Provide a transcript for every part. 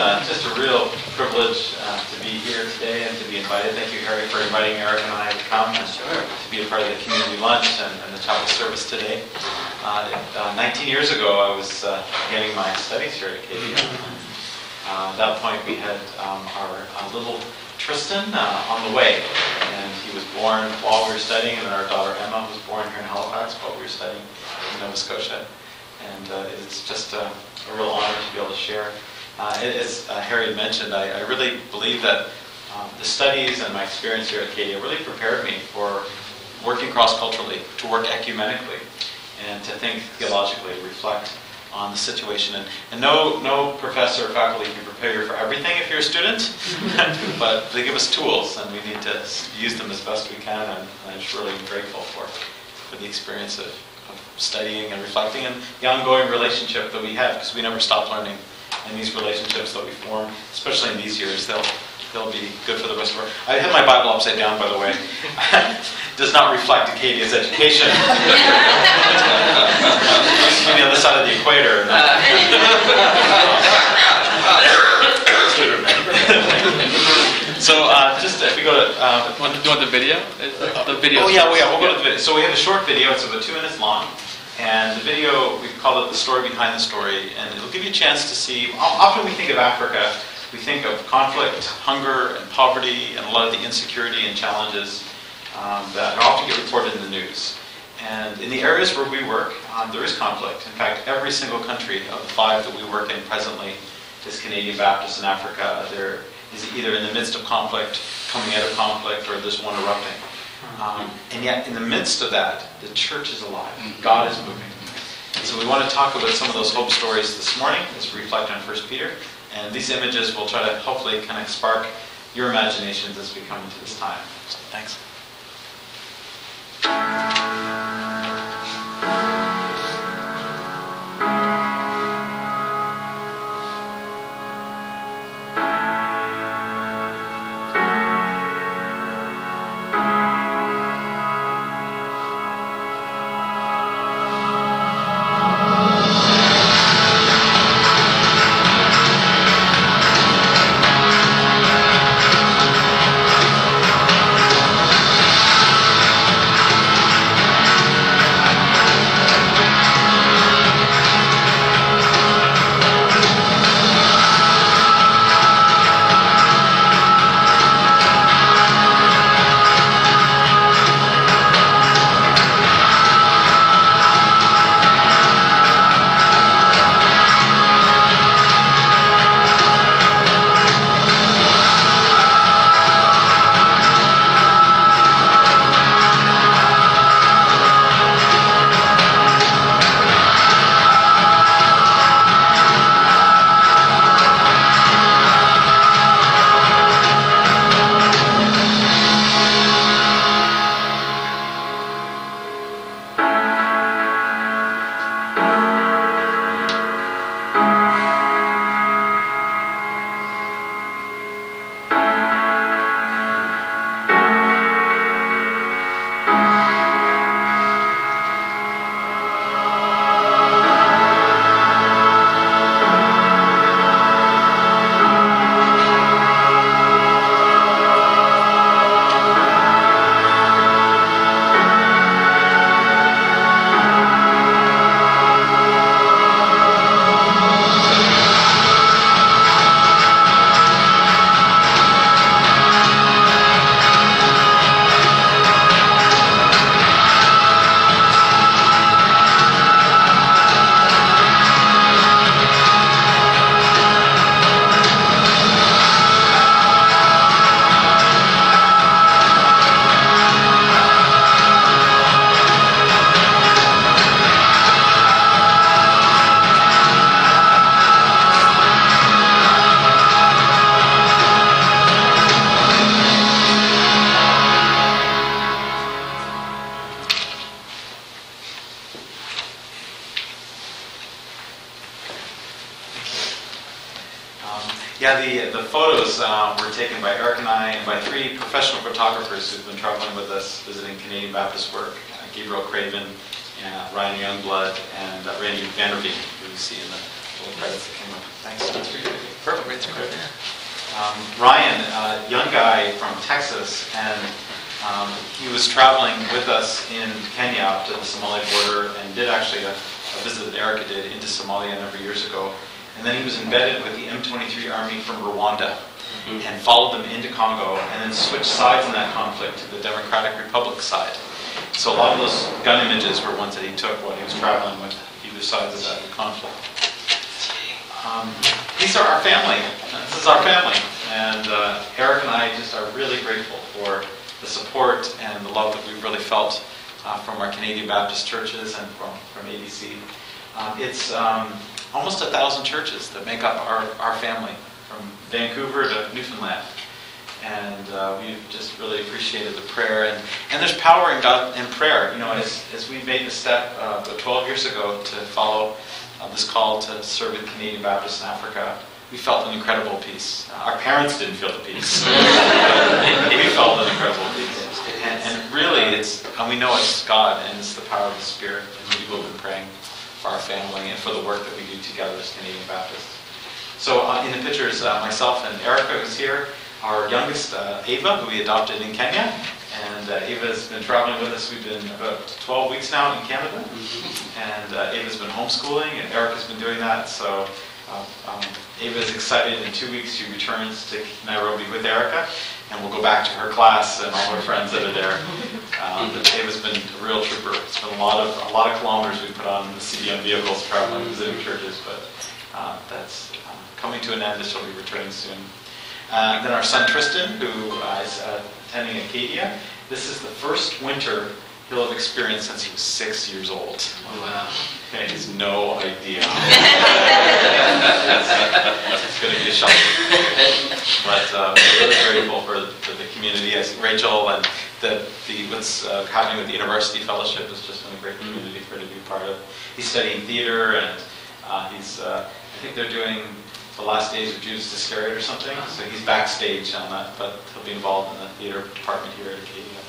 uh, just a real privilege uh, to be here today and to be invited. Thank you, Harry, for inviting Erica and I to come and to be a part of the community lunch and, and the chapel service today. Uh, uh, 19 years ago, I was uh, beginning my studies here at Acadia. Uh, at that point, we had um, our uh, little Tristan uh, on the way, and he was born while we were studying, and our daughter Emma was born here in Halifax while we were studying in Nova Scotia. And uh, it's just a, a real honor to be able to share. Uh, as uh, Harry mentioned, I, I really believe that um, the studies and my experience here at Acadia really prepared me for working cross-culturally, to work ecumenically, and to think theologically, reflect on the situation. And, and no, no professor or faculty can prepare you for everything if you're a student, but they give us tools, and we need to use them as best we can. And I'm just really grateful for, for the experience of, of studying and reflecting and the ongoing relationship that we have, because we never stop learning. And these relationships that we form, especially in these years, they'll they'll be good for the rest of our. I have my Bible upside down, by the way. Does not reflect Acadia's education. Used to be the other side of the equator. so uh, just if we go to. Uh, do you want the video? The, the video. Oh yeah, well, yeah, we'll go to the video. So we have a short video. It's about two minutes long. And the video, we've called it The Story Behind the Story. And it'll give you a chance to see, often we think of Africa, we think of conflict, hunger, and poverty, and a lot of the insecurity and challenges um, that often get reported in the news. And in the areas where we work, um, there is conflict. In fact, every single country of the five that we work in presently is Canadian Baptist in Africa. There is either in the midst of conflict, coming out of conflict, or there's one erupting. Um, and yet, in the midst of that, the church is alive. God is moving. And so we want to talk about some of those hope stories this morning as we reflect on 1 Peter. And these images will try to hopefully kind of spark your imaginations as we come into this time. So thanks. Uh, Craven, uh, Ryan Youngblood, and uh, Randy Vanderbeek, who you see in the little credits that came up. Thanks so much for your. Perfect. Great. Um, Ryan, a young guy from Texas, and um, he was traveling with us in Kenya up to the Somali border and did actually a, a visit that Erica did into Somalia a number of years ago. And then he was embedded with the M23 army from Rwanda and followed them into Congo and then switched sides in that conflict to the Democratic Republic side. So a lot of those gun images were ones that he took while he was traveling with either sides of that conflict. Um, these are our family. This is our family. And uh, Erica and I just are really grateful for the support and the love that we've really felt uh, from our Canadian Baptist churches and from, from ABC. Um, it's um, almost a thousand churches that make up our, our family, from Vancouver to Newfoundland. And uh, we've just really appreciated the prayer. And, and there's power in God in prayer. You know, as, as we made the step uh, 12 years ago to follow uh, this call to serve in Canadian Baptist in Africa, we felt an incredible peace. Our parents didn't feel the peace. we felt an incredible peace. And, and really, it's, and we know it's God and it's the power of the Spirit. And people have been praying for our family and for the work that we do together as Canadian Baptists. So uh, in the pictures, uh, myself and Erica is here. Our youngest, uh, Ava, who we adopted in Kenya. And uh, Ava's been traveling with us. We've been about 12 weeks now in Canada. And uh, Ava's been homeschooling, and Erica has been doing that. So um, Ava is excited. In two weeks, she returns to Nairobi with Erica, and we'll go back to her class and all her friends that are there. Um, but Ava's been a real trooper. It's been a lot of a lot of kilometers we put on the CBM vehicles traveling, visiting churches, but uh, that's uh, coming to an end. She'll be returning soon. Uh, then our son Tristan, who uh, is uh, attending Acadia. This is the first winter he'll have experienced since he was six years old. Wow. And he has no idea. it's going to be a shock. But uh, we're really grateful for, for the community. As Rachel and the, the what's uh, happening with the University Fellowship has just been a great community for her to be part of. He's studying theater and uh, he's, uh, I think they're doing the last days of Judas Iscariot or something. So he's backstage on that, but he'll be involved in the theater department here at Acadia.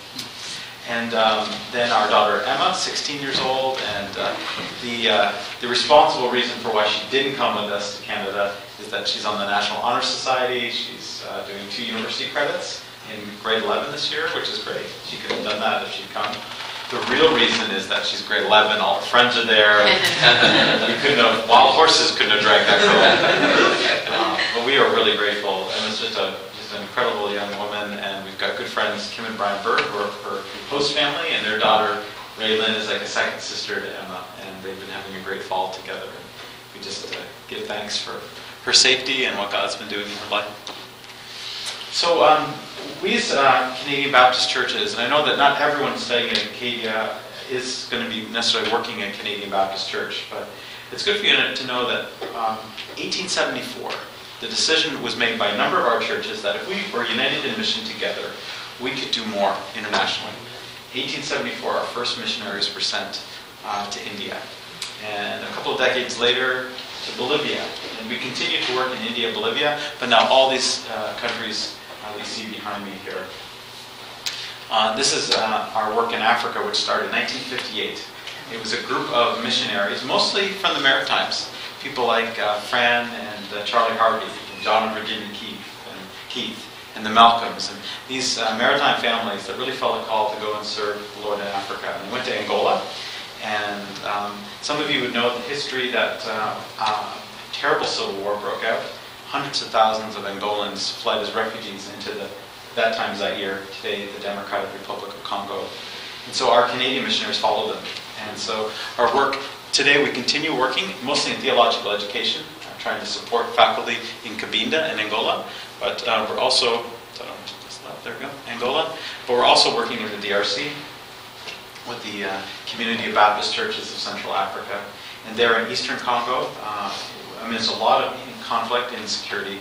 And um, then our daughter Emma, 16 years old, and uh, the, uh, the responsible reason for why she didn't come with us to Canada is that she's on the National Honor Society. She's uh, doing two university credits in grade 11 this year, which is great. She could have done that if she'd come. The real reason is that she's grade 11, all the friends are there. we couldn't have, wild horses couldn't have dragged that girl. Uh, but we are really grateful. Emma's just a just an incredible young woman, and we've got good friends, Kim and Brian Bird, who are her host family, and their daughter, Raylyn, is like a second sister to Emma, and they've been having a great fall together. And we just uh, give thanks for her safety and what God's been doing in her life. So um, we as uh, Canadian Baptist churches, and I know that not everyone studying at Acadia is going to be necessarily working at Canadian Baptist Church, but it's good for you to know that um, 1874, the decision was made by a number of our churches that if we were united in mission together, we could do more internationally. 1874, our first missionaries were sent uh, to India. And a couple of decades later, to Bolivia. And we continue to work in India, Bolivia, but now all these uh, countries you see behind me here. Uh, this is uh, our work in Africa, which started in 1958. It was a group of missionaries, mostly from the Maritimes. People like uh, Fran and uh, Charlie Harvey, and John and Virginia Keith, and Keith, and the Malcolms, and these uh, maritime families that really felt a call to go and serve the Lord in Africa. And they went to Angola, and um, some of you would know the history that uh, uh, terrible civil war broke out. Hundreds of thousands of Angolans fled as refugees into the that time Zaire, today the Democratic Republic of Congo. And so our Canadian missionaries followed them. And so our work today, we continue working mostly in theological education, uh, trying to support faculty in Cabinda and Angola, but uh, we're also, there we go, Angola, but we're also working in the DRC with the uh, Community of Baptist Churches of Central Africa. And there in Eastern Congo, uh, I mean, there's a lot of conflict and insecurity.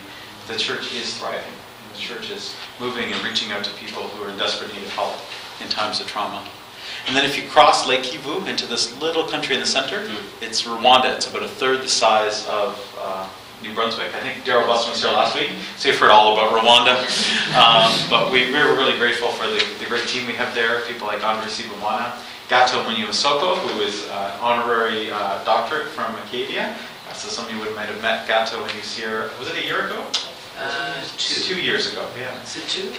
The church is thriving. The church is moving and reaching out to people who are in desperate need of help in times of trauma. And then if you cross Lake Kivu into this little country in the center, it's Rwanda. It's about a third the size of uh, New Brunswick. I think Daryl Busman was here last week, so you've heard all about Rwanda. Um, but we, we're really grateful for the, the great team we have there, people like Andre Sibomana, Gato Munyamasoko, who is uh, honorary uh, doctorate from Acadia. So some of you would might have met Gato when he was here, was it a year ago? Uh, Two two. years ago, yeah. Is it two?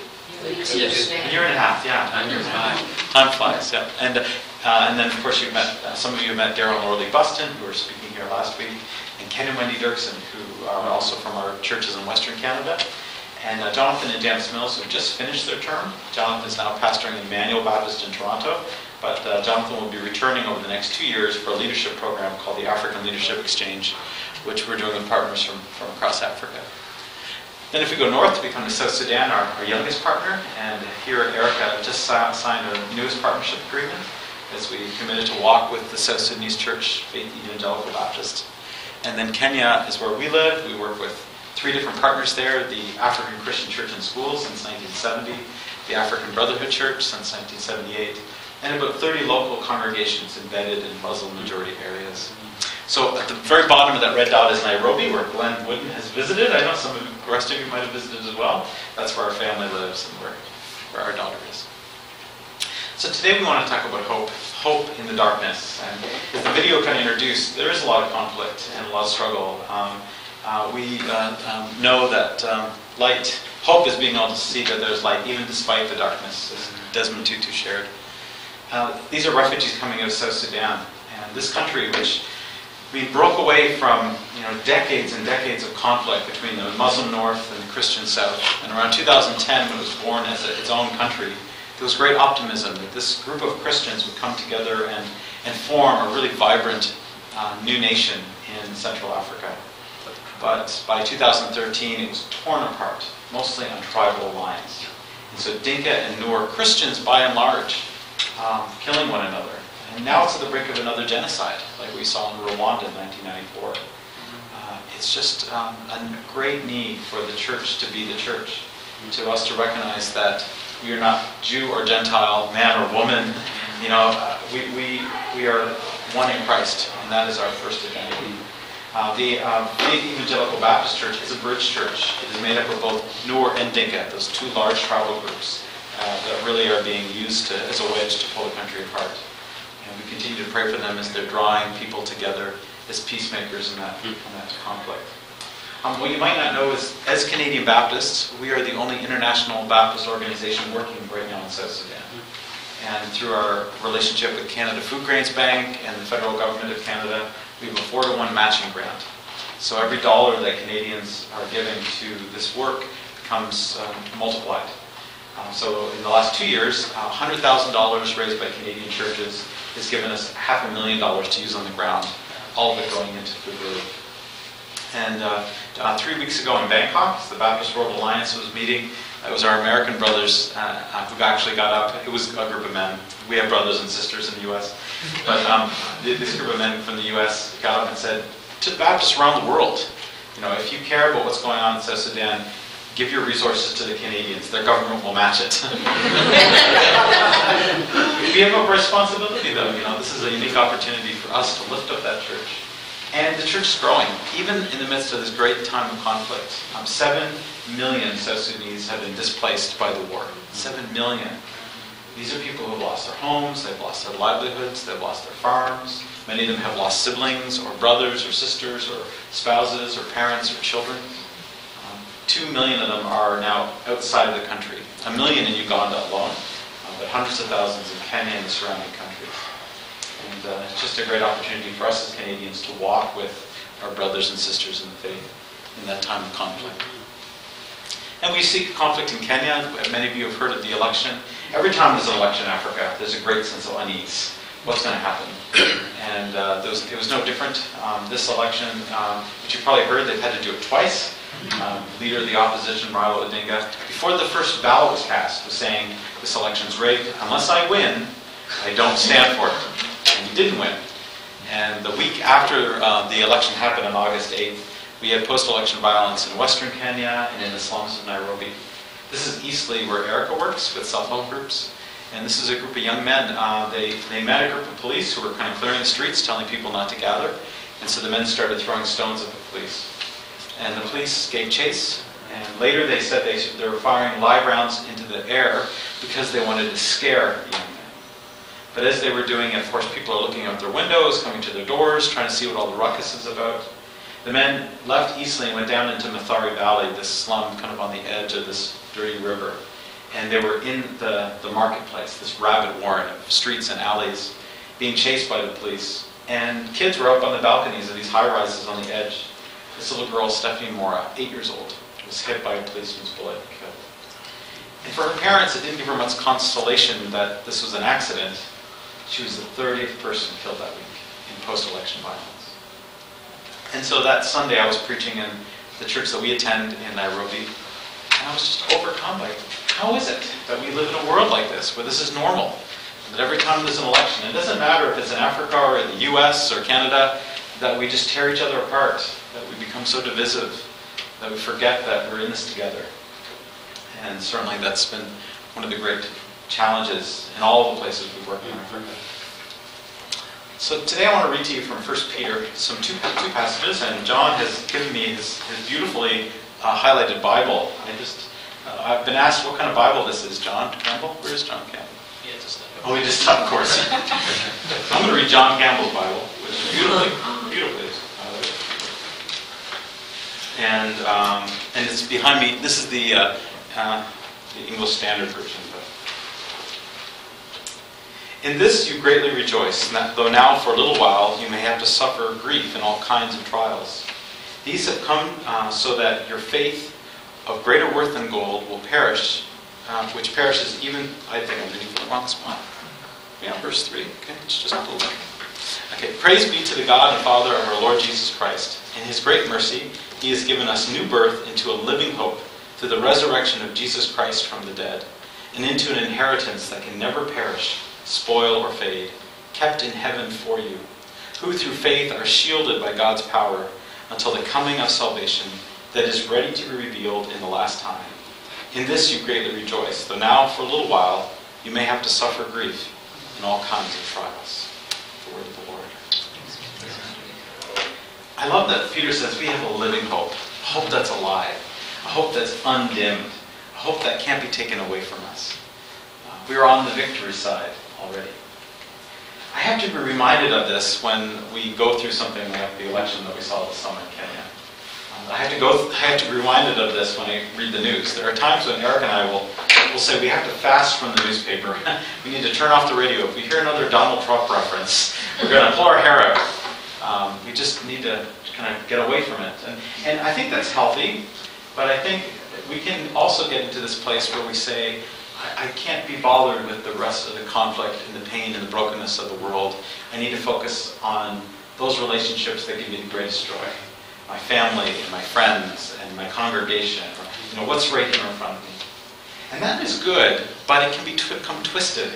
Yes. A year and a half, yeah. Time goes by. Time flies, yeah. And, uh, and then, of course, you've met, uh, some of you met Daryl and Orly Buston, who were speaking here last week, and Ken and Wendy Dirksen, who are also from our churches in Western Canada. And uh, Jonathan and Janice Mills, who have just finished their term. Jonathan is now pastoring Emmanuel Baptist in Toronto, but uh, Jonathan will be returning over the next two years for a leadership program called the African Leadership Exchange, which we're doing with partners from, from across Africa. Then if we go north, we come to South Sudan, our, our youngest partner, and here Erica just si- signed our newest partnership agreement as we committed to walk with the South Sudanese Church, Faith Evangelical Baptist. And then Kenya is where we live. We work with three different partners there, the African Christian Church and Schools since 1970, the African Brotherhood Church since 1978, and about 30 local congregations embedded in Muslim majority areas. So at the very bottom of that red dot is Nairobi, where Glenn Wooden has visited. I know some of the rest of you might have visited as well. That's where our family lives and where, where our daughter is. So today we want to talk about hope, hope in the darkness. And as the video kind of introduced, there is a lot of conflict and a lot of struggle. Um, uh, we uh, um, know that um, light, hope is being able to see that there's light even despite the darkness, as Desmond Tutu shared. Uh, these are refugees coming out of South Sudan. And this country, which we broke away from you know decades and decades of conflict between the Muslim North and the Christian South. And around 2010, when it was born as a, its own country, there was great optimism that this group of Christians would come together and, and form a really vibrant uh, new nation in Central Africa. But by 2013, it was torn apart, mostly on tribal lines. And so Dinka and Nuer Christians, by and large, um, killing one another. And now it's at the brink of another genocide, like we saw in Rwanda in 1994. Uh, it's just um, a great need for the church to be the church, to us to recognize that we are not Jew or Gentile, man or woman. You know, uh, we, we, we are one in Christ, and that is our first identity. Uh, the uh, Evangelical Baptist Church is a bridge church. It is made up of both Nuer and Dinka, those two large tribal groups that really are being used to, as a wedge to pull the country apart. And we continue to pray for them as they're drawing people together as peacemakers in that, in that conflict. Um, what you might not know is, as Canadian Baptists, we are the only international Baptist organization working right now in South Sudan. And through our relationship with Canada Food Grains Bank and the federal government of Canada, we have a four to one matching grant. So every dollar that Canadians are giving to this work becomes um, multiplied. Um, so in the last two years, uh, $100,000 raised by Canadian churches has given us half a million dollars to use on the ground, all of it going into food relief. And uh, uh, three weeks ago in Bangkok, the Baptist World Alliance was meeting. It was our American brothers uh, uh, who actually got up. It was a group of men. We have brothers and sisters in the U.S. But um, this group of men from the U.S. got up and said to Baptists around the world, you know, if you care about what's going on in South Sudan, give your resources to the Canadians. Their government will match it. we have a responsibility, though. You know, this is a unique opportunity for us to lift up that church. And the church is growing, even in the midst of this great time of conflict. Um, seven million South Sudanese have been displaced by the war. Seven million. These are people who have lost their homes, they've lost their livelihoods, they've lost their farms. Many of them have lost siblings, or brothers, or sisters, or spouses, or parents, or children. Two million of them are now outside of the country. A million in Uganda alone, uh, but hundreds of thousands in Kenya and the surrounding countries. And uh, it's just a great opportunity for us as Canadians to walk with our brothers and sisters in the faith in that time of conflict. And we see conflict in Kenya. Many of you have heard of the election. Every time there's an election in Africa, there's a great sense of unease. What's going to happen? And uh, was, it was no different. Um, this election, um, which you probably heard, they've had to do it twice. Um, leader of the opposition, Raila Odinga, before the first ballot was cast, was saying this election's rigged. Unless I win, I don't stand for it. And he didn't win. And the week after uh, the election happened on August 8th, we had post-election violence in western Kenya and in the slums of Nairobi. This is Eastleigh, where Erica works with self-help groups. And this is a group of young men. Uh, they, they met a group of police who were kind of clearing the streets, telling people not to gather. And so the men started throwing stones at the police. And the police gave chase. And later they said they, they were firing live rounds into the air because they wanted to scare the young men. But as they were doing it, of course, people are looking out their windows, coming to their doors, trying to see what all the ruckus is about. The men left Eastleigh and went down into Mathare Valley, this slum kind of on the edge of this dirty river. And they were in the, the marketplace, this rabbit warren of streets and alleys, being chased by the police. And kids were up on the balconies of these high rises on the edge. This little girl, Stephanie Moraa, eight years old, was hit by a policeman's bullet and killed. And for her parents, it didn't give her much consolation that this was an accident. She was the 30th person killed that week in post-election violence. And so that Sunday, I was preaching in the church that we attend in Nairobi, and I was just overcome by how is it that we live in a world like this, where this is normal, that every time there's an election, it doesn't matter if it's in Africa or in the U.S. or Canada, that we just tear each other apart, that we become so divisive, that we forget that we're in this together. And certainly that's been one of the great challenges in all of the places we work in. So today I want to read to you from 1 Peter, some two, two passages, and John has given me his, his beautifully uh, highlighted Bible. I just, uh, I've been asked what kind of Bible this is, John Campbell. Where is John Campbell? Yeah, just Oh, he just of course. I'm going to read John Campbell's Bible, which is beautifully, beautifully. And um, and it's behind me. This is the uh, uh, the English Standard Version. But in this you greatly rejoice, though now for a little while you may have to suffer grief in all kinds of trials. These have come uh, so that your faith, of greater worth than gold, will perish, uh, which perishes even. I think I'm reading from the wrong spot. Yeah, verse 3. Okay, it's just a little bit. Okay, praise be to the God and Father of our Lord Jesus Christ. In his great mercy, he has given us new birth into a living hope through the resurrection of Jesus Christ from the dead, and into an inheritance that can never perish, spoil, or fade, kept in heaven for you, who through faith are shielded by God's power until the coming of salvation that is ready to be revealed in the last time. In this you greatly rejoice, though now for a little while you may have to suffer grief in all kinds of trials. The word of the Lord. I love that Peter says we have a living hope, a hope that's alive, a hope that's undimmed, a hope that can't be taken away from us. Uh, we are on the victory side already. I have to be reminded of this when we go through something like the election that we saw this summer in Kenya. Um, I have to go. I have to be reminded of this when I read the news. There are times when Erica and I will will say we have to fast from the newspaper. we need to turn off the radio. If we hear another Donald Trump reference, we're going to pull our hair out. Um, we just need to kind of get away from it. And, and I think that's healthy, but I think we can also get into this place where we say, I, I can't be bothered with the rest of the conflict and the pain and the brokenness of the world. I need to focus on those relationships that give me the greatest joy. My family and my friends and my congregation. Or, you know, what's right here in front of me. And that is good, but it can become twisted.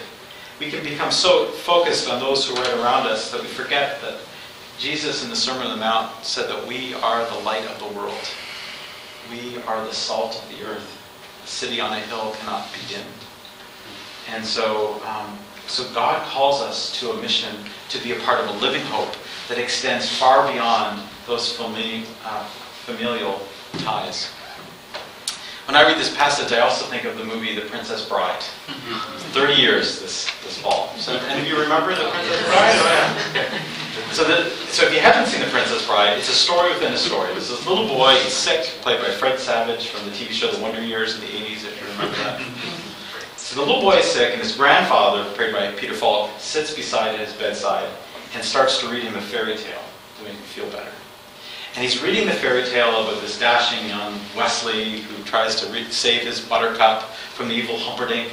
We can become so focused on those who are right around us that we forget that Jesus in the Sermon on the Mount said that we are the light of the world. We are the salt of the earth. A city on a hill cannot be dimmed. And so, um, so God calls us to a mission to be a part of a living hope that extends far beyond those famili- uh, familial ties. When I read this passage, I also think of the movie The Princess Bride. 30 years this, this fall. So, and do you remember The Princess Bride? So, the, so if you haven't seen The Princess Bride, it's a story within a story. There's this little boy, he's sick, played by Fred Savage from the TV show The Wonder Years in the 80s, if you remember that. So the little boy is sick, and his grandfather, played by Peter Falk, sits beside his bedside and starts to read him a fairy tale to make him feel better. And he's reading the fairy tale about this dashing young Westley who tries to re- save his buttercup from the evil Humperdinck.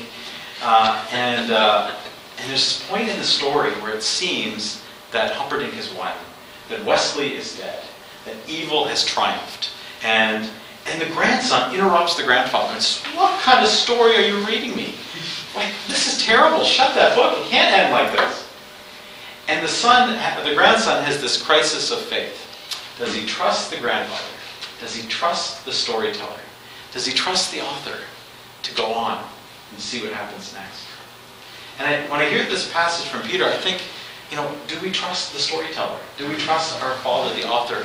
Uh, and, uh, and there's this point in the story where it seems that Humperdinck has won, that Westley is dead, that evil has triumphed. And, and the grandson interrupts the grandfather and says, What kind of story are you reading me? Like, this is terrible. Shut that book. It can't end like this. And the son, the grandson has this crisis of faith. Does he trust the grandfather? Does he trust the storyteller? Does he trust the author to go on and see what happens next? And I, when I hear this passage from Peter, I think, you know, do we trust the storyteller? Do we trust our Father, the author?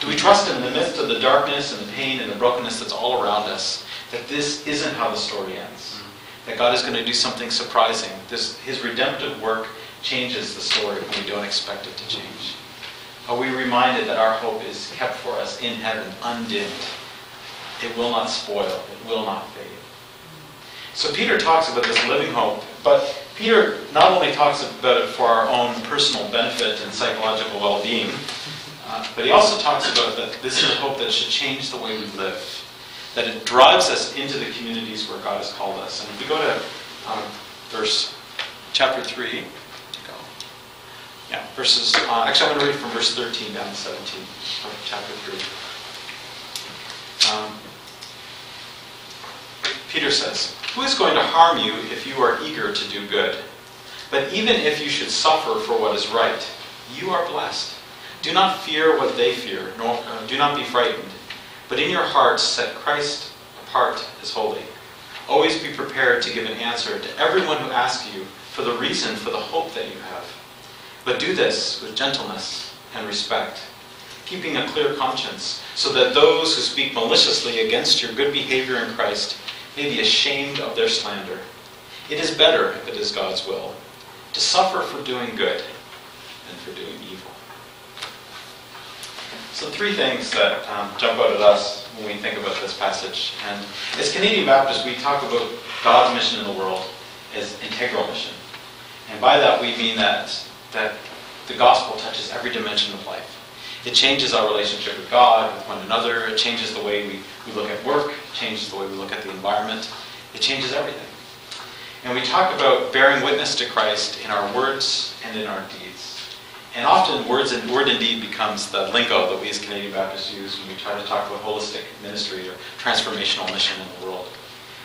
Do we trust him in the midst of the darkness and the pain and the brokenness that's all around us? That this isn't how the story ends. Mm-hmm. That God is going to do something surprising. This, his redemptive work changes the story when we don't expect it to change. are we reminded that our hope is kept for us in heaven, undimmed. It will not spoil, it will not fade. So Peter talks about this living hope, but Peter not only talks about it for our own personal benefit and psychological well-being, uh, but he also talks about that this is a hope that should change the way we live, that it drives us into the communities where God has called us. And if we go to um, verse chapter 3, go. Yeah, verses, uh, actually I'm going to read from verse 13 down to 17 of chapter 3. Um, Peter says, Who is going to harm you if you are eager to do good? But even if you should suffer for what is right, you are blessed. Do not fear what they fear, nor uh, do not be frightened. But in your hearts set Christ apart as holy. Always be prepared to give an answer to everyone who asks you for the reason for the hope that you have. But do this with gentleness and respect, keeping a clear conscience, so that those who speak maliciously against your good behavior in Christ may be ashamed of their slander. It is better, if it is God's will, to suffer for doing good than for doing evil. So, three things that um, jump out at us when we think about this passage. And as Canadian Baptists, we talk about God's mission in the world as integral mission. And by that, we mean that, that the gospel touches every dimension of life. It changes our relationship with God, with one another. It changes the way we, we look at work. It changes the way we look at the environment. It changes everything. And we talk about bearing witness to Christ in our words and in our deeds. And often words and word and deed becomes the lingo that we as Canadian Baptists use when we try to talk about holistic ministry or transformational mission in the world.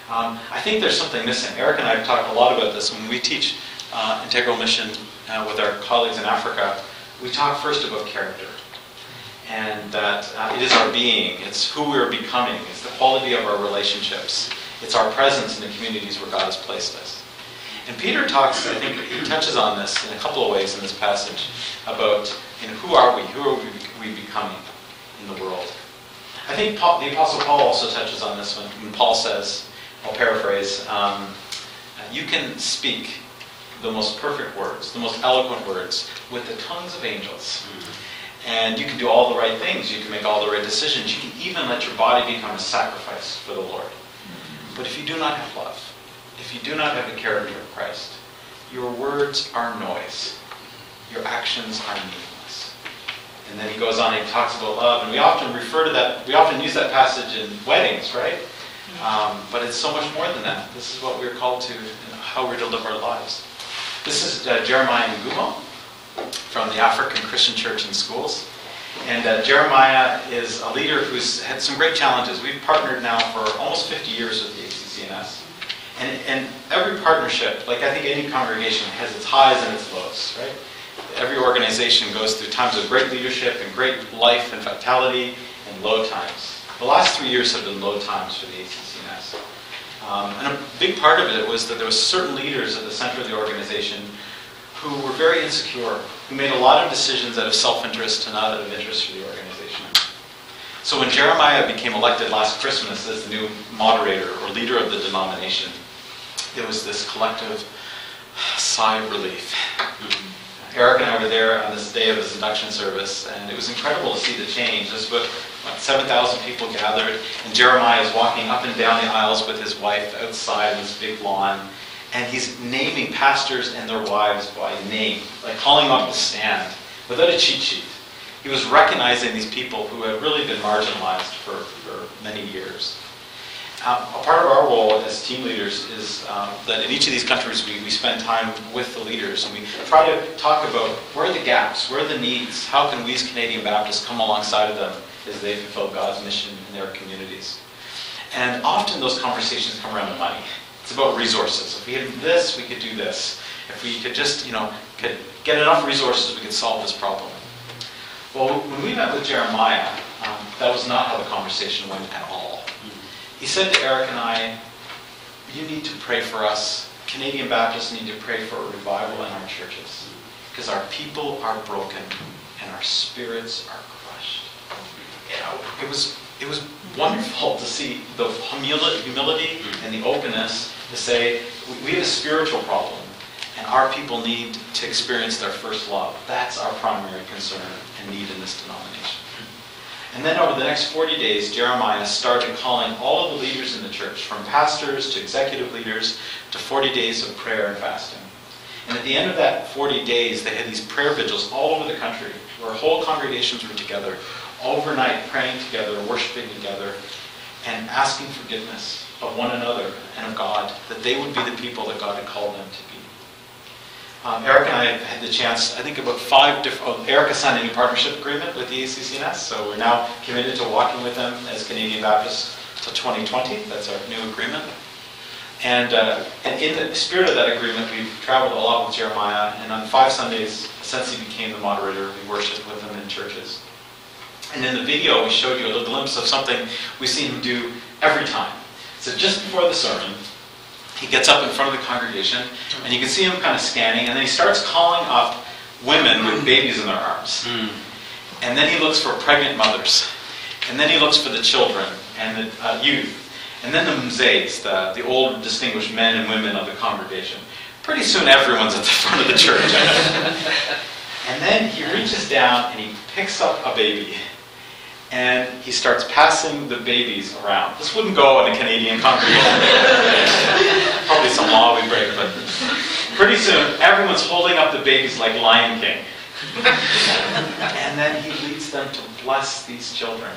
Um, I think there's something missing. Erica and I have talked a lot about this when we teach uh, integral mission uh, with our colleagues in Africa. We talk first about character and that uh, it is our being, it's who we're becoming, it's the quality of our relationships, it's our presence in the communities where God has placed us. And Peter talks, I think he touches on this in a couple of ways in this passage about you know, who are we, who are we, we becoming in the world. I think Paul, the Apostle Paul also touches on this when, when Paul says, I'll paraphrase, um, you can speak the most perfect words, the most eloquent words, with the tongues of angels. And you can do all the right things. You can make all the right decisions. You can even let your body become a sacrifice for the Lord. But if you do not have love, if you do not have the character of Christ, your words are noise. Your actions are meaningless. And then he goes on he talks about love. And we often refer to that, we often use that passage in weddings, right? Um, but it's so much more than that. This is what we're called to and how we're to live our lives. This is uh, Jeremiah Ngumo from the African Christian Church and Schools. And uh, Jeremiah is a leader who's had some great challenges. We've partnered now for almost 50 years with the ACC&S. And, and every partnership, like I think any congregation, has its highs and its lows, right? Every organization goes through times of great leadership and great life and vitality and low times. The last three years have been low times for the ACC&S. Um, and a big part of it was that there were certain leaders at the center of the organization who were very insecure, who made a lot of decisions out of self-interest and not out of interest for the organization. So when Jeremiah became elected last Christmas as the new moderator or leader of the denomination, it was this collective sigh of relief. Erica and I were there on this day of his induction service, and it was incredible to see the change. There's about, about 7,000 people gathered, and Jeremiah is walking up and down the aisles with his wife outside on this big lawn, and he's naming pastors and their wives by name, like calling them up to stand without a cheat sheet. He was recognizing these people who had really been marginalized for, for many years. Um, a part of our role as team leaders is um, that in each of these countries we, we spend time with the leaders and we try to talk about where are the gaps, where are the needs, how can we as Canadian Baptists come alongside of them as they fulfill God's mission in their communities. And often those conversations come around the money. It's about resources. If we had this, we could do this. If we could just, you know, could get enough resources, we could solve this problem. Well, when we met with Jeremiah, um, that was not how the conversation went at all. He said to Erica and I, you need to pray for us. Canadian Baptists need to pray for a revival in our churches. Because our people are broken and our spirits are crushed. You know, it was, it was wonderful to see the humility and the openness to say, we have a spiritual problem. And our people need to experience their first love. That's our primary concern and need in this denomination. And then over the next 40 days, Jeremiah started calling all of the leaders in the church, from pastors to executive leaders, to 40 days of prayer and fasting. And at the end of that 40 days, they had these prayer vigils all over the country, where whole congregations were together, overnight praying together, worshiping together, and asking forgiveness of one another and of God, that they would be the people that God had called them to be. Um, Erica and I have had the chance, I think about five different, oh, Erica has signed a new partnership agreement with the ACC&S, so we're now committed to walking with them as Canadian Baptists till 2020. That's our new agreement. And, uh, and in the spirit of that agreement, we've traveled a lot with Jeremiah, and on five Sundays, since he became the moderator, we worshiped with him in churches. And in the video, we showed you a little glimpse of something we see him do every time. So just before the sermon, he gets up in front of the congregation, and you can see him kind of scanning, and then he starts calling up women with babies in their arms. And then he looks for pregnant mothers. And then he looks for the children and the uh, youth. And then the mosaics, the, the old distinguished men and women of the congregation. Pretty soon everyone's at the front of the church. and then he reaches down and he picks up a baby. And he starts passing the babies around. This wouldn't go in a Canadian congregation. Probably some law we break, but pretty soon everyone's holding up the babies like Lion King. and then he leads them to bless these children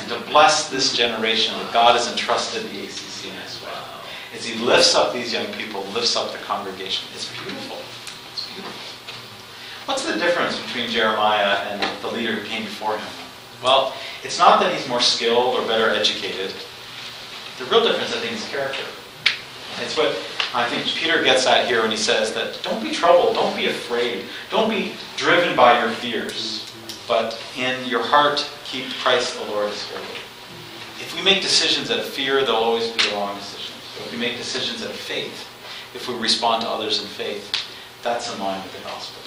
and to bless this generation that God has entrusted the ACC in as well. As he lifts up these young people, lifts up the congregation. It's beautiful. It's beautiful. What's the difference between Jeremiah and the leader who came before him? Well, it's not that he's more skilled or better educated. The real difference, I think, is character. It's what I think Peter gets at here when he says that don't be troubled, don't be afraid, don't be driven by your fears, but in your heart keep Christ the Lord as holy. If we make decisions out of fear, they'll always be the wrong decisions. But if we make decisions out of faith, if we respond to others in faith, that's in line with the gospel.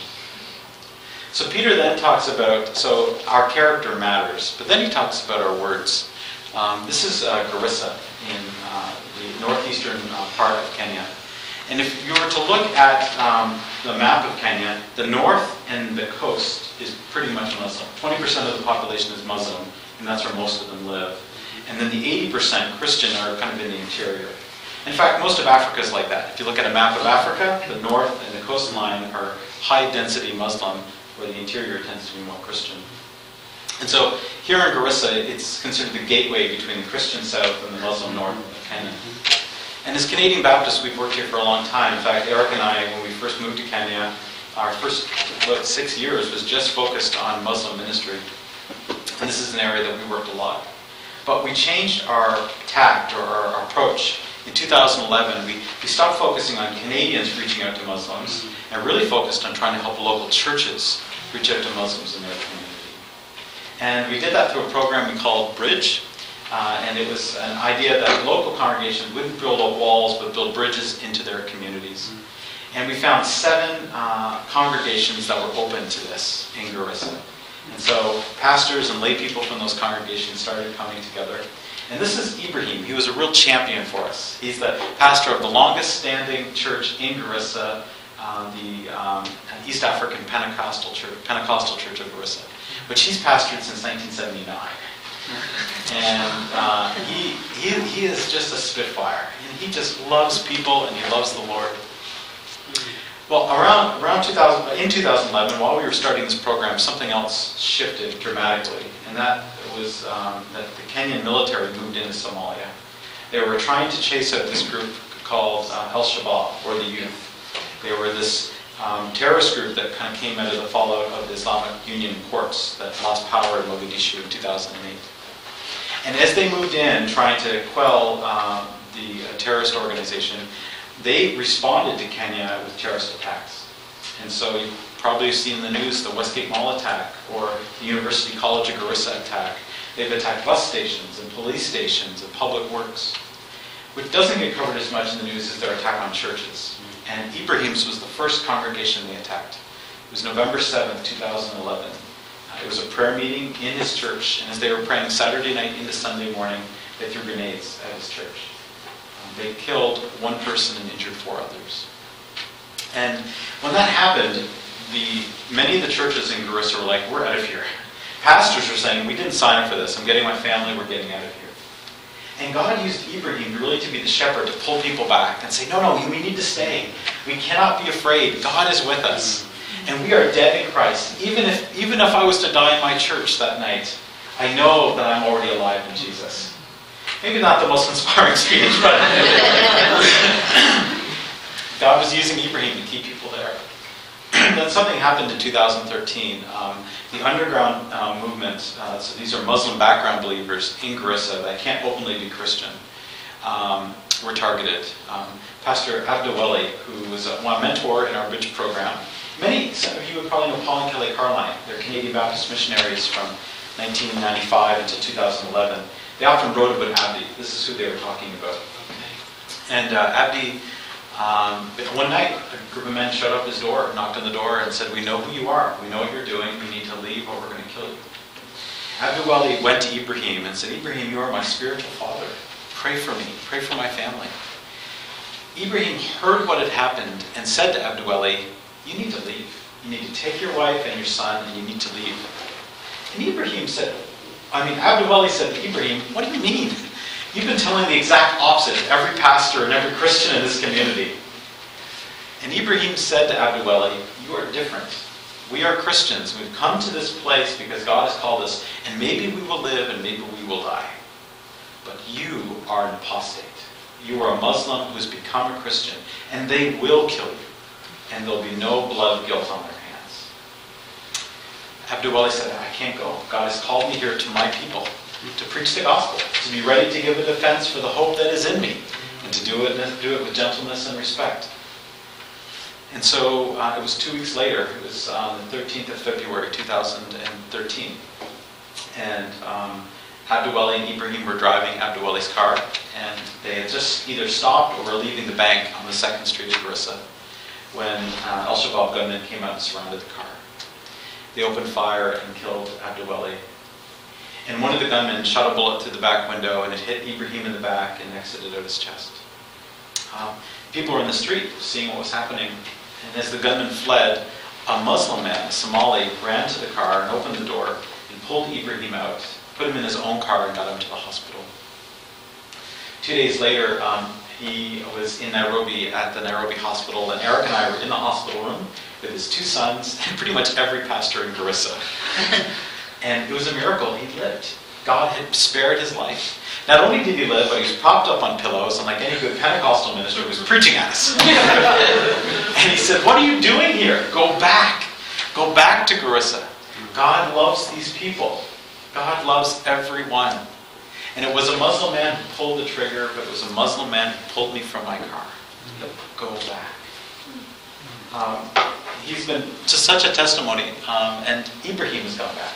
So Peter then talks about, so our character matters, but then he talks about our words. Um, this is uh, Garissa in uh, the northeastern uh, part of Kenya. And if you were to look at um, the map of Kenya, the north and the coast is pretty much Muslim. 20% of the population is Muslim, and that's where most of them live. And then the 80% Christian are kind of in the interior. In fact, most of Africa is like that. If you look at a map of Africa, the north and the coastline are high density Muslim, where the interior tends to be more Christian. And so here in Garissa, it's considered the gateway between the Christian south and the Muslim north of Kenya. And as Canadian Baptists, we've worked here for a long time. In fact, Erica and I, when we first moved to Kenya, our first about six years was just focused on Muslim ministry. And this is an area that we worked a lot. But we changed our tact or our approach. In 2011, we, we stopped focusing on Canadians reaching out to Muslims and really focused on trying to help local churches reach out to Muslims in their community. And we did that through a program we called Bridge. Uh, and it was an idea that local congregations wouldn't build up walls, but build bridges into their communities. And we found seven uh, congregations that were open to this in Garissa. And so pastors and lay people from those congregations started coming together. And this is Ibrahim. He was a real champion for us. He's the pastor of the longest standing church in Garissa, uh, the um, East African Pentecostal Church, Pentecostal Church of Garissa, which he's pastored since 1979. And uh, he, he, he is just a spitfire. He just loves people and he loves the Lord. Well, around, around 2000, in 2011, while we were starting this program, something else shifted dramatically. And that was um, that the Kenyan military moved into Somalia. They were trying to chase out this group called uh, El Shabaab, or the youth. They were this um, terrorist group that kind of came out of the fallout of the Islamic Union courts that lost power in Mogadishu in 2008. And as they moved in, trying to quell um, the uh, terrorist organization, they responded to Kenya with terrorist attacks. And so you've probably seen in the news the Westgate Mall attack or the University College of Garissa attack. They've attacked bus stations and police stations and public works. What doesn't get covered as much in the news is their attack on churches. And Ibrahim's was the first congregation they attacked. It was November 7th, 2011. Uh, it was a prayer meeting in his church, and as they were praying Saturday night into Sunday morning, they threw grenades at his church. Um, they killed one person and injured four others. And when that happened, the many of the churches in Garissa were like, we're out of here. Pastors were saying, we didn't sign up for this. I'm getting my family, we're getting out of here. And God used Ibrahim really to be the shepherd to pull people back and say, no, no, we need to stay. We cannot be afraid. God is with us. And we are dead in Christ. Even if, even if I was to die in my church that night, I know that I'm already alive in Jesus. Maybe not the most inspiring speech, but God was using Ibrahim to keep people there. Then something happened in 2013. Um, the underground uh, movement, uh, so these are Muslim background believers in Garissa that can't openly be Christian, um, were targeted. Um, Pastor Abdawali, who was a, one mentor in our Bridge program, many, of you would probably know Paul and Kelly Carline. They're Canadian Baptist missionaries from 1995 until 2011. They often wrote about Abdi. This is who they were talking about. And uh, Abdi um, one night, a group of men shut up his door, knocked on the door, and said, We know who you are. We know what you're doing. You need to leave, or we're going to kill you. Abdul Wali went to Ibrahim and said, Ibrahim, you are my spiritual father. Pray for me. Pray for my family. Ibrahim heard what had happened and said to Wali, You need to leave. You need to take your wife and your son, and you need to leave. And Ibrahim said, I mean, Wali said to Ibrahim, What do you mean? You've been telling the exact opposite of every pastor and every Christian in this community. And Ibrahim said to Abduweli, You are different. We are Christians. We've come to this place because God has called us, and maybe we will live and maybe we will die. But you are an apostate. You are a Muslim who has become a Christian, and they will kill you, and there'll be no blood guilt on their hands. Abduweli said, I can't go. God has called me here to my people to preach the gospel, to be ready to give a defense for the hope that is in me, and to do it, do it with gentleness and respect. And so uh, it was two weeks later, it was on the 13th of February 2013. And um, Abduwali and Ibrahim were driving Abduwali's car, and they had just either stopped or were leaving the bank on the second street of Garissa when uh, Al Shabaab gunmen came out and surrounded the car. They opened fire and killed Abduwali and one of the gunmen shot a bullet through the back window and it hit Ibrahim in the back and exited out his chest. Um, people were in the street seeing what was happening. And as the gunman fled, a Muslim man, a Somali, ran to the car and opened the door and pulled Ibrahim out, put him in his own car, and got him to the hospital. Two days later, um, he was in Nairobi at the Nairobi hospital, and Eric and I were in the hospital room with his two sons and pretty much every pastor in Garissa. And it was a miracle. He lived. God had spared his life. Not only did he live, but he was propped up on pillows, and like any good Pentecostal minister, he was preaching at us. and he said, What are you doing here? Go back. Go back to Garissa. God loves these people. God loves everyone. And it was a Muslim man who pulled the trigger, but it was a Muslim man who pulled me from my car. Go back. Um, he's been just such a testimony, um, and Ibrahim has gone back.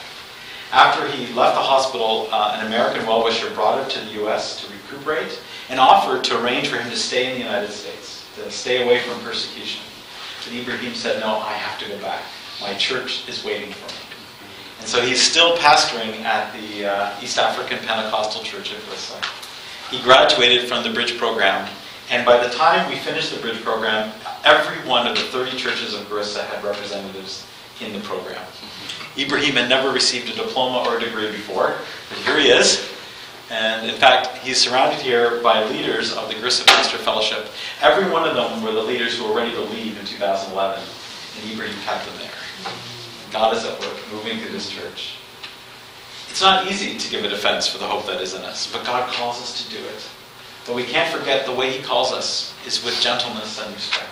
After he left the hospital, uh, an American well-wisher brought him to the U.S. to recuperate and offered to arrange for him to stay in the United States, to stay away from persecution. But Ibrahim said, no, I have to go back. My church is waiting for me. And so he's still pastoring at the uh, East African Pentecostal Church of Garissa. He graduated from the Bridge program, and by the time we finished the Bridge program, every one of the 30 churches of Garissa had representatives in the program. Ibrahim had never received a diploma or a degree before, but here he is. And in fact, he's surrounded here by leaders of the Garissa Pastor Fellowship. Every one of them were the leaders who were ready to leave in 2011, and Ibrahim kept them there. God is at work, moving through this church. It's not easy to give a defense for the hope that is in us, but God calls us to do it. But we can't forget the way He calls us is with gentleness and respect.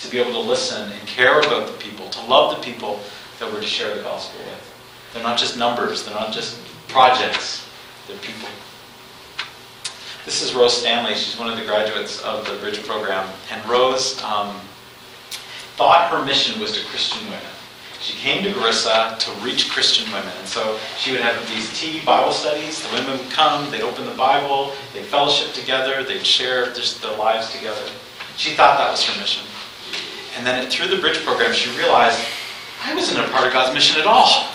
To be able to listen and care about the people, to love the people that we're to share the gospel with. They're not just numbers, they're not just projects, they're people. This is Rose Stanley. She's one of the graduates of the Bridge program. And Rose um, thought her mission was to Christian women. She came to Garissa to reach Christian women. And so she would have these tea Bible studies. The women would come, they'd open the Bible, they'd fellowship together, they'd share just their lives together. She thought that was her mission. And then through the Bridge program, she realized I wasn't a part of God's mission at all.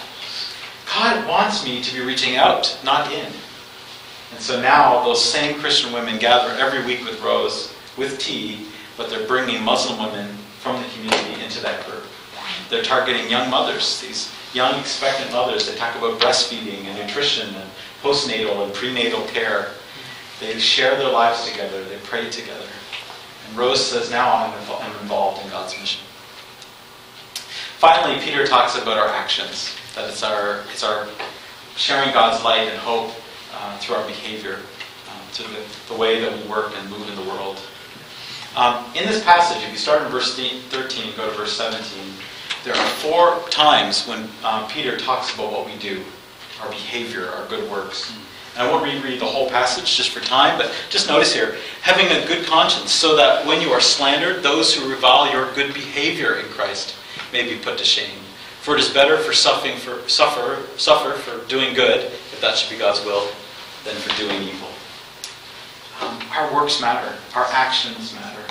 God wants me to be reaching out, not in. And so now those same Christian women gather every week with Rose, with tea, but they're bringing Muslim women from the community into that group. They're targeting young mothers, these young expectant mothers. They talk about breastfeeding and nutrition and postnatal and prenatal care. They share their lives together, they pray together. And Rose says, Now I'm, involved in God's mission. Finally, Peter talks about our actions, that it's our, it's our sharing God's light and hope uh, through our behavior, uh, through the, the way that we work and move in the world. Um, in this passage, if you start in verse 13 and go to verse 17, there are four times when uh, Peter talks about what we do, our behavior, our good works. And I won't reread the whole passage just for time, but just notice here having a good conscience, so that when you are slandered, those who revile your good behavior in Christ may be put to shame. For it is better for suffering for suffer suffer for doing good, if that should be God's will, than for doing evil. Um, our works matter. Our actions matter.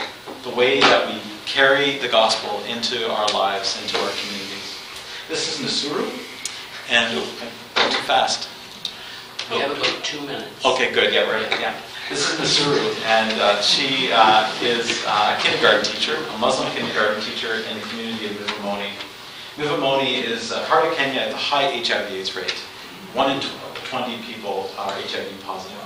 The way that we carry the gospel into our lives, into our communities. This is Nasuru, and I'm too fast. We have about two minutes. Okay, good. Yeah, right. Yeah. This is Nasuru, and uh, she uh, is uh, a kindergarten teacher, a Muslim kindergarten teacher in the community of Mivamoni. Mivamoni is uh, part of Kenya at the high HIV/AIDS rate. One in 20 people are HIV positive.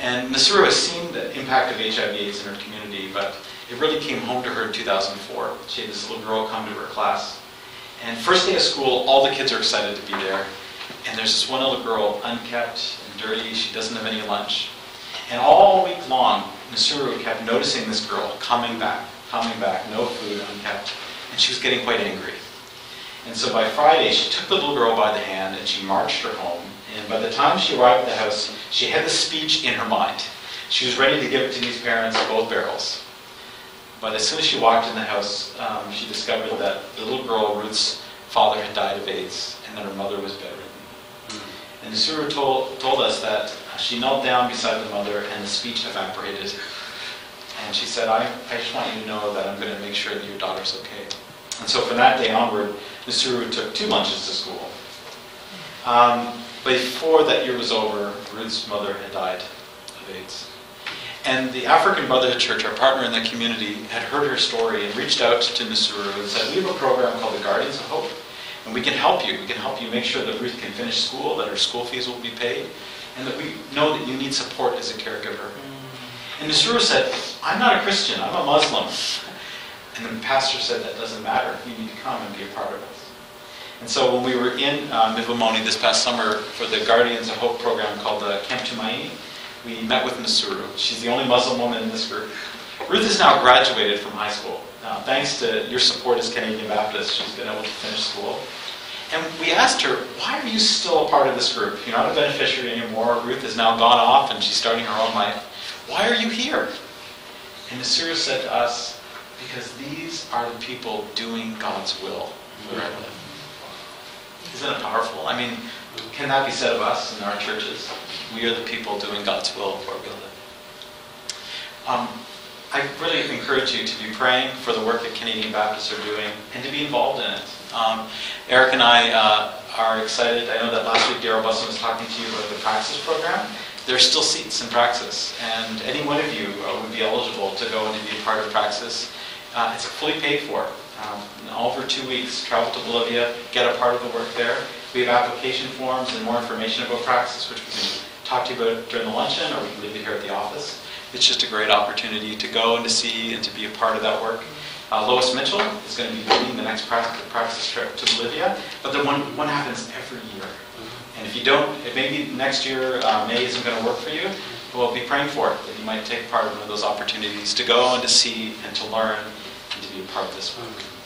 And Nasuru has seen the impact of HIV/AIDS in her community, but it really came home to her in 2004. She had this little girl come to her class, and first day of school, all the kids are excited to be there. And there's this one little girl, unkept and dirty. She doesn't have any lunch. And all week long, Nasuru kept noticing this girl coming back, coming back, no food, unkept. And she was getting quite angry. And so by Friday, she took the little girl by the hand and she marched her home. And by the time she arrived at the house, she had the speech in her mind. She was ready to give it to these parents, both barrels. But as soon as she walked in the house, um, she discovered that the little girl, Ruth's father, had died of AIDS and that her mother was bedridden. And Nasuru told, told us that she knelt down beside the mother and the speech evaporated. And she said, I, I just want you to know that I'm going to make sure that your daughter's okay. And so from that day onward, Nasuru took two lunches to school. Um, before that year was over, Ruth's mother had died of AIDS. And the African Brotherhood Church, our partner in the community, had heard her story and reached out to Nasuru and said, We have a program called the Guardians of Hope, and we can help you. We can help you make sure that Ruth can finish school, that her school fees will be paid, and that we know that you need support as a caregiver. And Nasuru said, I'm not a Christian, I'm a Muslim. And the pastor said, That doesn't matter. You need to come and be a part of us. And so when we were in uh, Mivamoni this past summer for the Guardians of Hope program called uh, Camp Tumaini, we met with Nasuru. She's the only Muslim woman in this group. Ruth has now graduated from high school. Uh, thanks to your support as Canadian Baptist, she's been able to finish school. And we asked her, why are you still a part of this group? You're not a beneficiary anymore. Ruth has now gone off and she's starting her own life. Why are you here? And Nasuru said to us, because these are the people doing God's will where I live. Isn't it powerful? I mean, can that be said of us in our churches? We are the people doing God's will where we live. Um, I really encourage you to be praying for the work that Canadian Baptists are doing and to be involved in it. Um, Eric and I uh, are excited. I know that last week Daryl Busson was talking to you about the Praxis program. There are still seats in Praxis, and any one of you uh, would be eligible to go and to be a part of Praxis. Uh, it's fully paid for. Um, in over two weeks, travel to Bolivia, get a part of the work there. We have application forms and more information about Praxis, which we can talk to you about during the luncheon, or we can leave it here at the office. It's just a great opportunity to go and to see and to be a part of that work. Uh, Lois Mitchell is going to be leading the next Praxis trip to Bolivia, but the one, one happens every year. And if you don't, maybe next year uh, May isn't going to work for you, we'll be praying for it, that you might take part in one of those opportunities to go and to see and to learn and to be a part of this work.